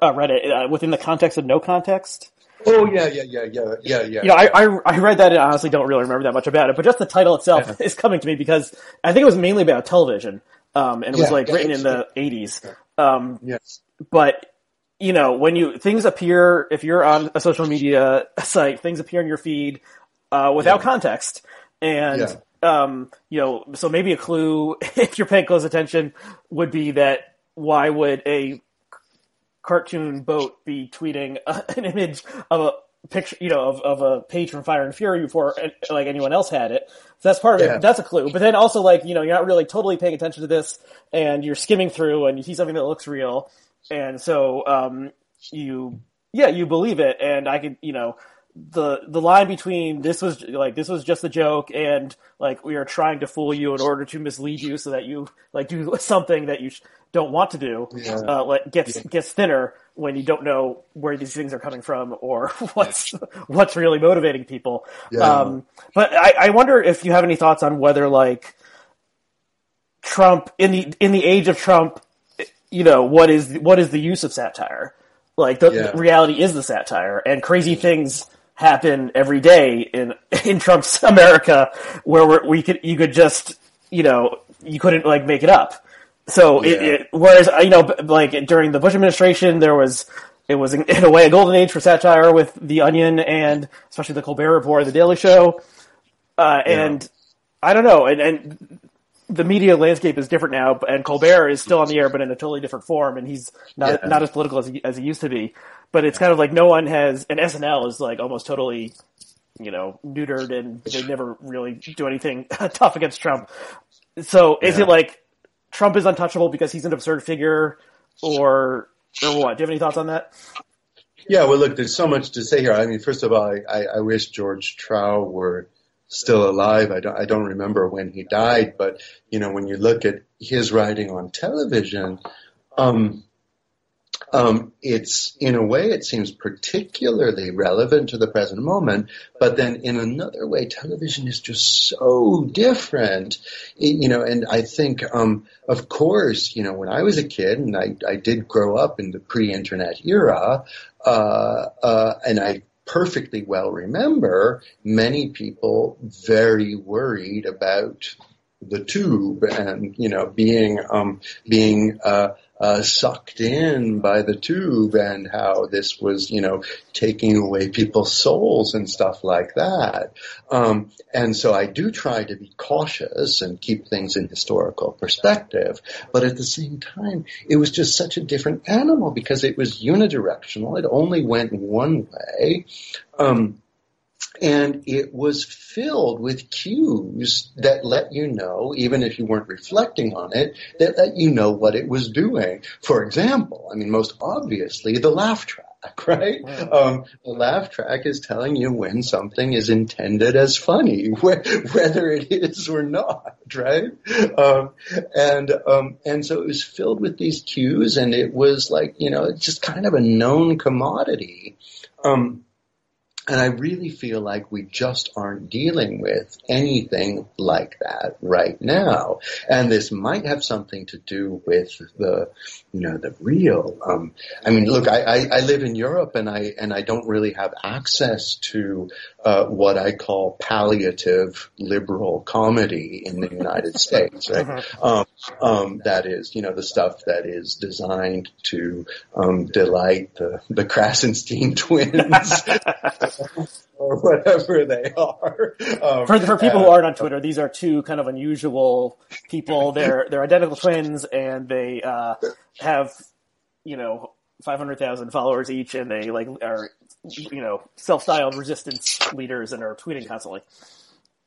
uh, read it uh, within the context of no context. Oh yeah, yeah, yeah, yeah, yeah, yeah. You know, I, I, I read that and honestly don't really remember that much about it, but just the title itself yeah. is coming to me because I think it was mainly about television, um, and it was yeah, like written in the '80s. Um, yes. But you know, when you things appear, if you're on a social media site, things appear in your feed uh, without context, and um, you know, so maybe a clue if you're paying close attention would be that why would a cartoon boat be tweeting an image of a picture, you know, of, of a page from Fire and Fury before like anyone else had it. So that's part of Yeah. it. That's a clue. But then also like, you know, you're not really totally paying attention to this and you're skimming through and you see something that looks real. And so, um, you, yeah, you believe it. And I could, you know, the, the line between this was like, this was just a joke and like we are trying to fool you in order to mislead you so that you like do something that you sh- don't want to do, Yeah. uh, like gets, gets thinner when you don't know where these things are coming from or what's what's really motivating people. Yeah. Um, but I, I wonder if you have any thoughts on whether like Trump in the in the age of Trump, you know what is what is the use of satire? Like the, Yeah. the reality is the satire, and crazy things happen every day in in Trump's America where we're, we could you could just you know you couldn't like make it up. So Yeah. it whereas uh, you know like during the Bush administration there was it was in, a way a golden age for satire with The Onion and especially the Colbert Report, the Daily Show, uh, and I don't know, and, and the media landscape is different now, and Colbert is still on the air, but in a totally different form, and he's not Yeah. not as political as he, as he used to be. But it's kind of like no one has, and SNL is like almost totally, you know, neutered, and they never really do anything tough against Trump. So is Yeah. it like Trump is untouchable because he's an absurd figure, or or what? Do you have any thoughts on that? Yeah, well, look, there's so much to say here. I mean, first of all, I, I, wish George Trow were still alive. I don't, I don't remember when he died, but you know, when you look at his writing on television, um, um, it's in a way it seems particularly relevant to the present moment, but then in another way, television is just so different, It- you know. And I think, um, of course, you know, when I was a kid, and I, I did grow up in the pre-internet era, uh, uh, and I perfectly well remember many people very worried about the tube and you know being um, being uh, uh, sucked in by the tube and how this was you know taking away people's souls and stuff like that. Um, and so I do try to be cautious and keep things in historical perspective, but at the same time, it was just such a different animal because it was unidirectional. It only went one way. Um, and it was filled with cues that let you know, even if you weren't reflecting on it, that let you know what it was doing. For example, I mean, most obviously, the laugh track, right? Um, the laugh track is telling you when something is intended as funny, wh- whether it is or not, right? Um, and um, and so it was filled with these cues, and it was like you know, it's just kind of a known commodity. Um, and I really feel like we just aren't dealing with anything like that right now. And this might have something to do with the, you know, the real, um, I mean, look, I, I, I live in Europe and I, and I don't really have access to, uh, what I call palliative liberal comedy in the United States, right? Um, um, that is, you know, the stuff that is designed to, um, delight the, the Krassenstein twins or whatever they are. Um, For, for people uh, who aren't on Twitter, these are two kind of unusual people. They're they're identical twins, and they uh, have you know five hundred thousand followers each, and they like are you know self-styled resistance leaders and are tweeting constantly.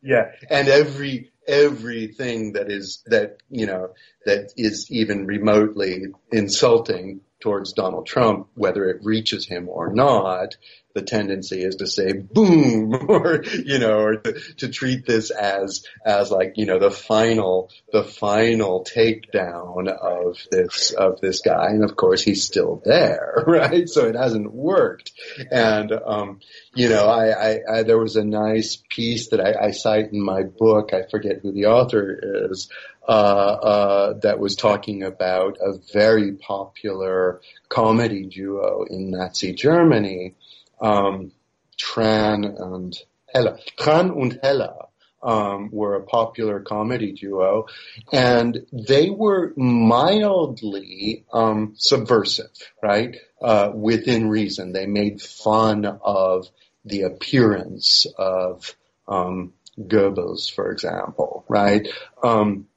Yeah, and every everything that is that you know that is even remotely insulting towards Donald Trump, whether it reaches him or not, the tendency is to say boom or you know or to, to treat this as as like you know the final the final takedown of this of this guy. And of course he's still there right? So it hasn't worked. And um you know I, I, I there was a nice piece that I, I cite in my book. I forget who the author is uh, uh, that was talking about a very popular comedy duo in Nazi Germany um, Tran and Helle. Tran und Helle um, were a popular comedy duo, and they were mildly um, subversive, right? Uh, within reason, they made fun of the appearance of um, Goebbels, for example, right? Um,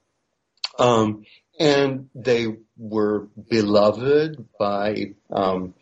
um, and they were beloved by um,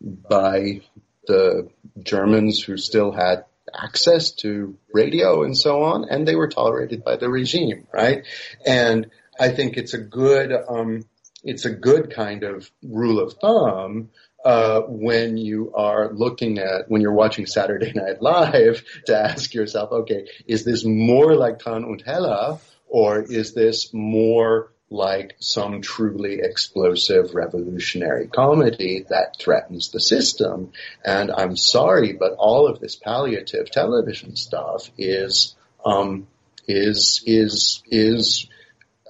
by the Germans who still had access to radio and so on, and they were tolerated by the regime, right? And I think it's a good, um, it's a good kind of rule of thumb uh, when you are looking at when you're watching Saturday Night Live to ask yourself, okay, is this more like Tran und Helle, or is this more like some truly explosive revolutionary comedy that threatens the system? And I'm sorry, but all of this palliative television stuff is um, is is is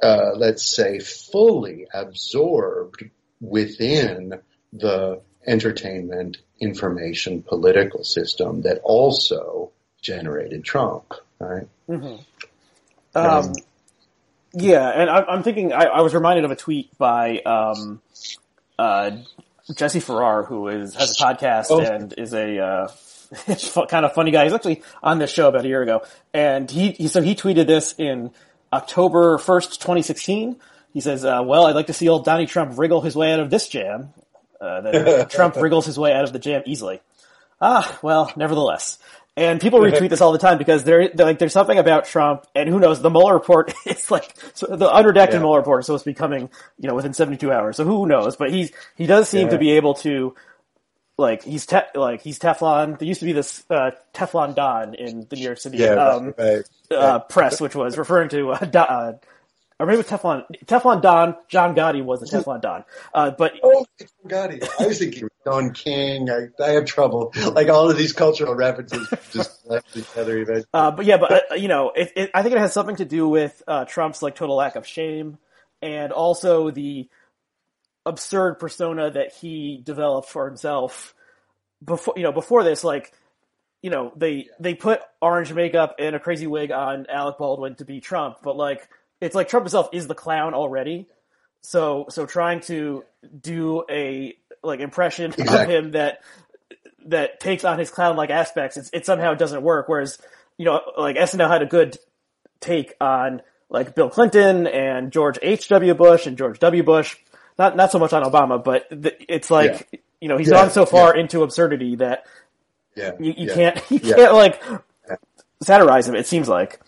uh, let's say fully absorbed within the entertainment information political system that also generated Trump, right? Mm-hmm. Um, yeah, and I, am thinking, I, I, was reminded of a tweet by um, uh, Jesse Farrar, who is has a podcast oh. and is a uh, kind of funny guy. He's actually on this show about a year ago, and he, he so he tweeted this in October first, 2016. He says, uh, "Well, I'd like to see old Donnie Trump wriggle his way out of this jam." Uh, that Trump wriggles his way out of the jam easily. Ah, well, nevertheless. And people retweet this all the time because there, like, there's something about Trump, and who knows, the Mueller report is like, so the unredacted yeah. Mueller report is supposed to be coming, you know, within 72 hours. So who knows? But he's, he does seem yeah. to be able to, like, he's te- like, he's Teflon. There used to be this, uh, Teflon Don in the New York City, yeah, um, right. uh, press, which was referring to, uh, uh or maybe Teflon Teflon Don. John Gotti was a Teflon Don. Uh, but oh, Gotti. I was thinking Don King. I, I have trouble. Like all of these cultural references just left each other. Eventually. Uh, but yeah, but uh, you know, it, it, I think it has something to do with uh, Trump's like total lack of shame, and also the absurd persona that he developed for himself before. You know, before this, like you know, they they put orange makeup and a crazy wig on Alec Baldwin to be Trump, but like it's like Trump himself is the clown already. So so trying to do a like impression exactly. of him that that takes on his clown like aspects, it's, it somehow doesn't work. Whereas you know like SNL had a good take on like Bill Clinton and George H. W. Bush and George W. Bush. Not not so much on Obama, but it's like yeah. you know he's yeah. gone so far yeah. into absurdity that yeah. you, you can't you can't like satirize him. It seems like.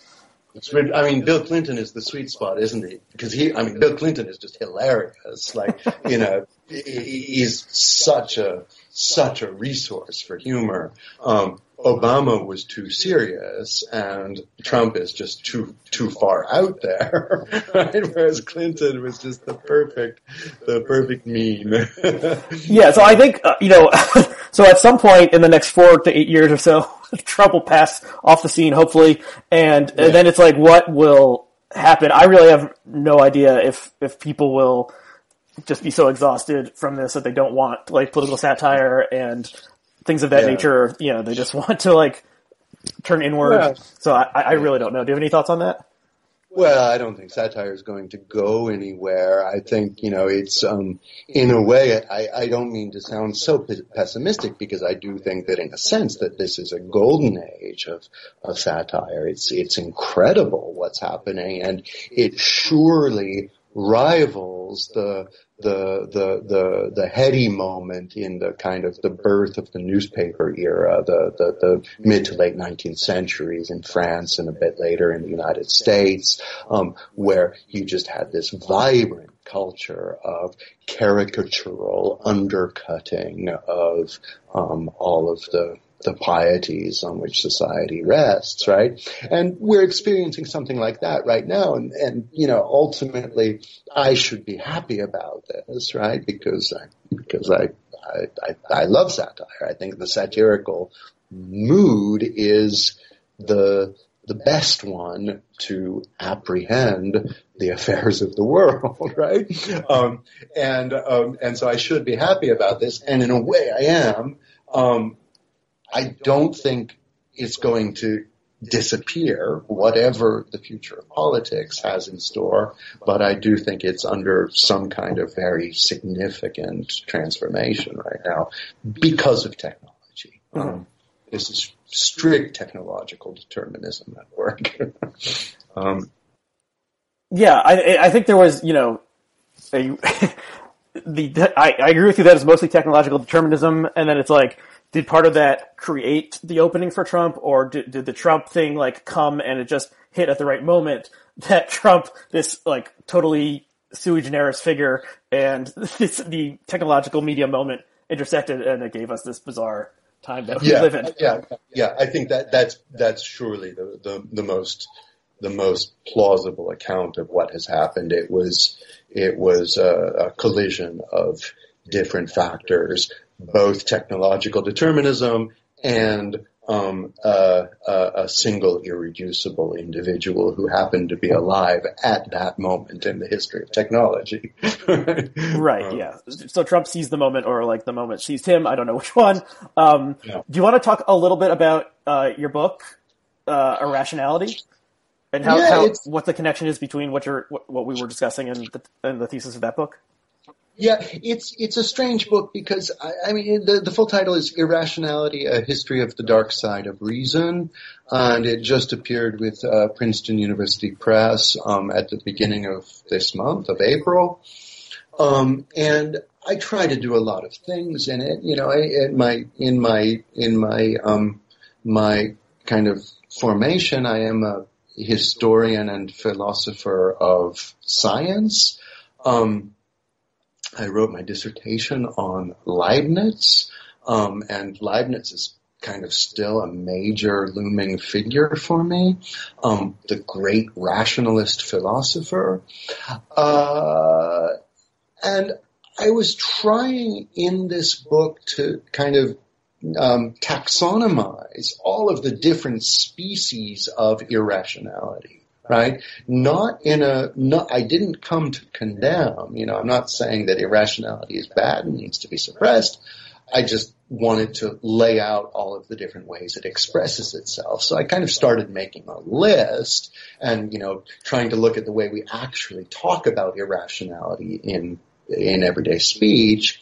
I mean, Bill Clinton is the sweet spot, isn't he? Because he, I mean, Bill Clinton is just hilarious. Like, you know, he's such a, such a resource for humor. Um, Obama was too serious and Trump is just too too far out there, right? Whereas Clinton was just the perfect the perfect mean. yeah, so I think uh, you know, so at some point in the next four to eight years or so, Trump will pass off the scene, hopefully, and, yeah. and then it's like, what will happen? I really have no idea if if people will just be so exhausted from this that they don't want like political satire and things of that yeah. nature. You know, they just want to like turn inward. Yeah. So I, I really don't know. Do you have any thoughts on that? Well, I don't think satire is going to go anywhere. I think, you know, it's, um, in a way, I, I don't mean to sound so p- pessimistic because I do think that in a sense that this is a golden age of, of satire. It's, it's incredible what's happening and it surely rivals the the the the the heady moment in the kind of the birth of the newspaper era, the the, the mid to late 19th centuries in France and a bit later in the United States, um, where you just had this vibrant culture of caricatural undercutting of um, all of the the pieties on which society rests, right? And we're experiencing something like that right now. And, and, you know, ultimately I should be happy about this, right? Because I, because I, I, I, I love satire. I think the satirical mood is the, the best one to apprehend the affairs of the world, right? Um, and um, and so I should be happy about this, and in a way I am. Um, I don't think it's going to disappear, whatever the future of politics has in store, but I do think it's under some kind of very significant transformation right now because of technology. Mm-hmm. Um, this is strict technological determinism at work. um, yeah, I, I think there was, you know, a, the I, I agree with you that it's mostly technological determinism, and then it's like did part of that create the opening for Trump, or did, did the Trump thing like come and it just hit at the right moment that Trump, this like totally sui generis figure, and this, the technological media moment intersected, and it gave us this bizarre time that we yeah, live in. Yeah, yeah. I think that that's that's surely the, the the most the most plausible account of what has happened. It was it was a, a collision of different factors, both technological determinism and um, uh, uh, a single irreducible individual who happened to be alive at that moment in the history of technology. right. Yeah. So Trump sees the moment, or like the moment sees him. I don't know which one. Um, yeah. Do you want to talk a little bit about uh, your book, uh, Irrationality, and how, yeah, how what the connection is between what you're what, what we were discussing and the, and the thesis of that book? Yeah, it's it's a strange book because I, I mean the the full title is Irrationality: A History of the Dark Side of Reason, and it just appeared with uh, Princeton University Press um, at the beginning of this month of April, um, and I try to do a lot of things in it. You know, I, in my in my in my um, my kind of formation, I am a historian and philosopher of science. Um, I wrote my dissertation on Leibniz, um, and Leibniz is kind of still a major looming figure for me, um, the great rationalist philosopher. Uh, and I was trying in this book to kind of um, taxonomize all of the different species of irrationality right? Not in a, not, I didn't come to condemn, you know, I'm not saying that irrationality is bad and needs to be suppressed. I just wanted to lay out all of the different ways it expresses itself. So I kind of started making a list and, you know, trying to look at the way we actually talk about irrationality in in everyday speech.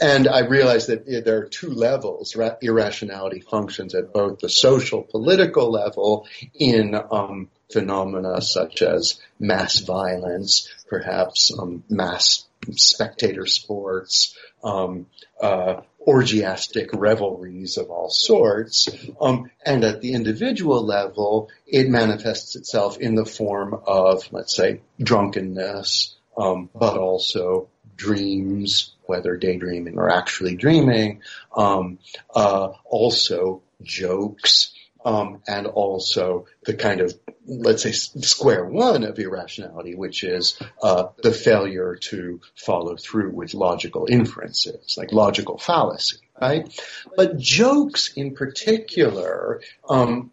And I realized that there are two levels. Irrationality functions at both the social political level in um, phenomena such as mass violence, perhaps um, mass spectator sports, um, uh, orgiastic revelries of all sorts. Um, and at the individual level, it manifests itself in the form of, let's say, drunkenness, um, but also dreams, whether daydreaming or actually dreaming, um, uh, also jokes, um, and also the kind of let's say square one of irrationality, which is uh, the failure to follow through with logical inferences, like logical fallacy, right? But jokes in particular um,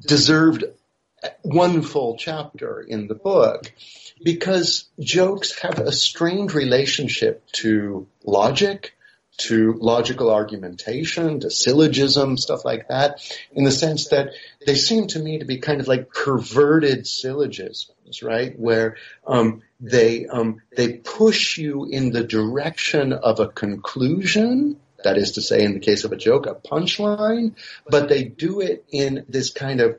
deserved one full chapter in the book because jokes have a strange relationship to logic, to logical argumentation, to syllogism, stuff like that, in the sense that they seem to me to be kind of like perverted syllogisms, right? Where um, they um, they push you in the direction of a conclusion. That is to say, in the case of a joke, a punchline, but they do it in this kind of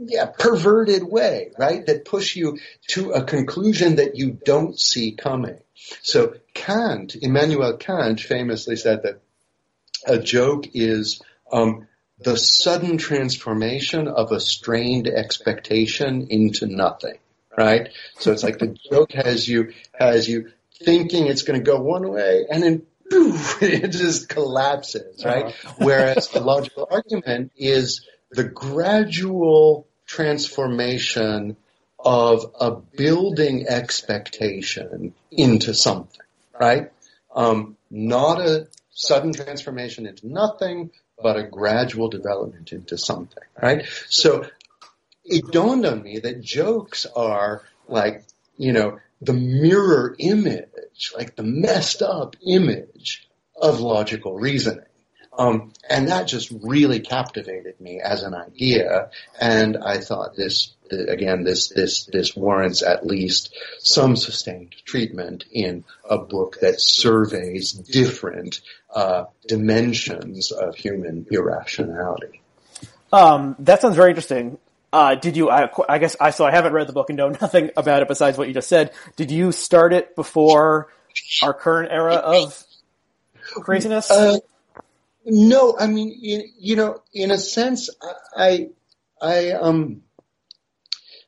yeah, perverted way, right? That push you to a conclusion that you don't see coming. So Kant, Immanuel Kant famously said that a joke is um, the sudden transformation of a strained expectation into nothing, right? So it's like the joke has you, has you thinking it's going to go one way and then poof, it just collapses, right? Uh-huh. Whereas the logical argument is the gradual transformation of a building expectation into something, right? Um, not a sudden transformation into nothing, but a gradual development into something, right? So it dawned on me that jokes are like, you know, the mirror image, like the messed up image of logical reasoning. Um, and that just really captivated me as an idea. And I thought this, again, this, this, this warrants at least some sustained treatment in a book that surveys different, uh, dimensions of human irrationality. Um, that sounds very interesting. Uh, did you? I, I, guess I so I haven't read the book and know nothing about it besides what you just said. Did you start it before our current era of craziness? Uh, No, I mean, you, know, in a sense, I, I, um,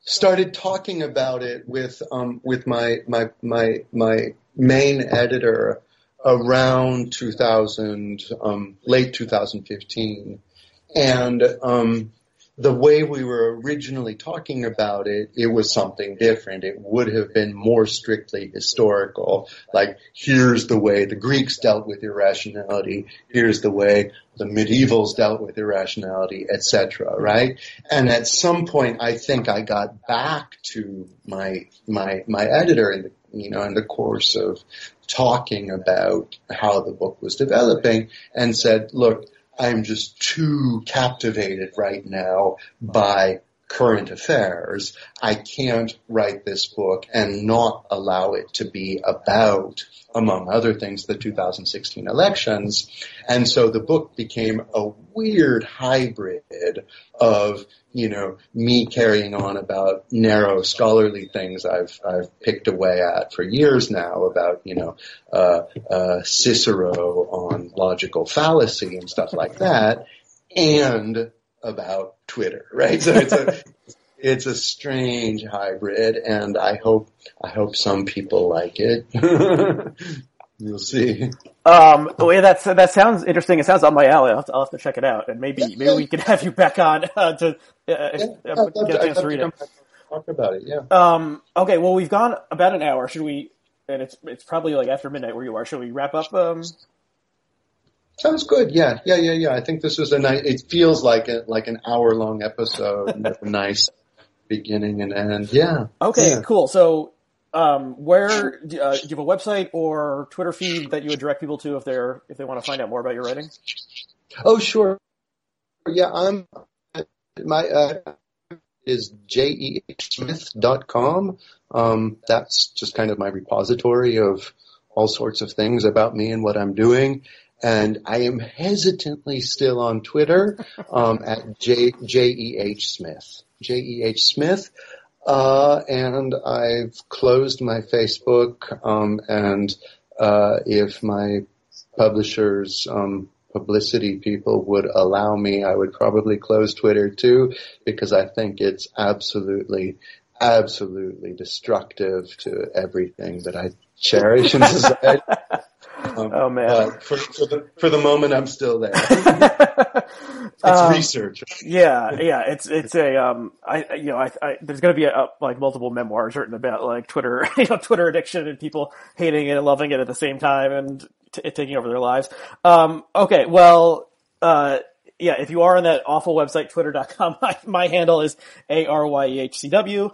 started talking about it with, um, with my, my, my, my main editor around 2000, um, late 2015. And, um, the way we were originally talking about it, it was something different. It would have been more strictly historical. Like, here's the way the Greeks dealt with irrationality. Here's the way the medievals dealt with irrationality, etc. Right? And at some point, I think I got back to my my my editor in the you know in the course of talking about how the book was developing, and said, look I'm just too captivated right now by current affairs. I can't write this book and not allow it to be about, among other things, the 2016 elections. And so the book became a weird hybrid of, you know, me carrying on about narrow scholarly things I've, I've picked away at for years now about, you know, uh, uh, Cicero on logical fallacy and stuff like that, and about Twitter, right? So it's a, it's a strange hybrid and I hope, I hope some people like it. You'll see. Um, well, yeah, that's, that sounds interesting. It sounds on my alley. I'll have to, I'll have to check it out, and maybe maybe we can have you back on uh, to uh, yeah, get a chance to read it. Talk about it, yeah. Um, okay, well, we've gone about an hour. Should we? And it's it's probably like after midnight where you are. Should we wrap up? Um, Sounds good. Yeah, yeah, yeah, yeah. I think this was a nice. It feels like a, like an hour long episode with a nice beginning and end. Yeah. Okay, yeah. cool. So um, where uh, do you have a website or Twitter feed that you would direct people to if they're if they want to find out more about your writing? Oh, sure. Yeah, I'm my uh, is jehsmith.com. Um, that's just kind of my repository of all sorts of things about me and what I'm doing. And I am hesitantly still on Twitter um, at J J E H Smith. J E H Smith. Uh, and I've closed my Facebook, um, and, uh, if my publishers, um, publicity people would allow me, I would probably close Twitter too, because I think it's absolutely, absolutely destructive to everything that I cherish in society. Um, oh man! For, for, the for the moment, I'm still there. it's um, research. Yeah, yeah. It's it's a um. I you know I, I there's going to be a, a, like multiple memoirs written about like Twitter you know Twitter addiction and people hating it and loving it at the same time and t- taking over their lives. Um. Okay. Well. Uh. Yeah, if you are on that awful website, twitter.com, my, my handle is A-R-Y-E-H-C-W.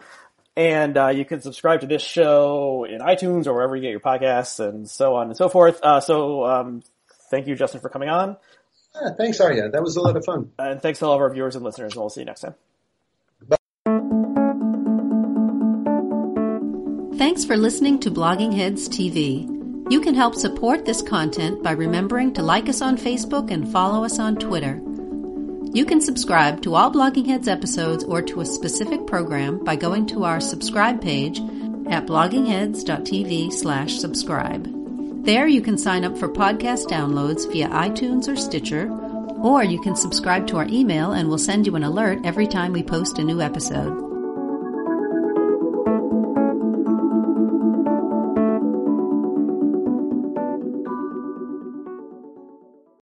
And uh, you can subscribe to this show in iTunes or wherever you get your podcasts and so on and so forth. Uh, so um, thank you, Justin, for coming on. Yeah, thanks, Aryeh. That was a lot of fun. And thanks to all of our viewers and listeners, and we'll see you next time. Bye. Thanks for listening to Blogging Heads TV. You can help support this content by remembering to like us on Facebook and follow us on Twitter. You can subscribe to all Blogging Heads episodes or to a specific program by going to our subscribe page at bloggingheads.tv slash subscribe. There you can sign up for podcast downloads via iTunes or Stitcher, or you can subscribe to our email and we'll send you an alert every time we post a new episode.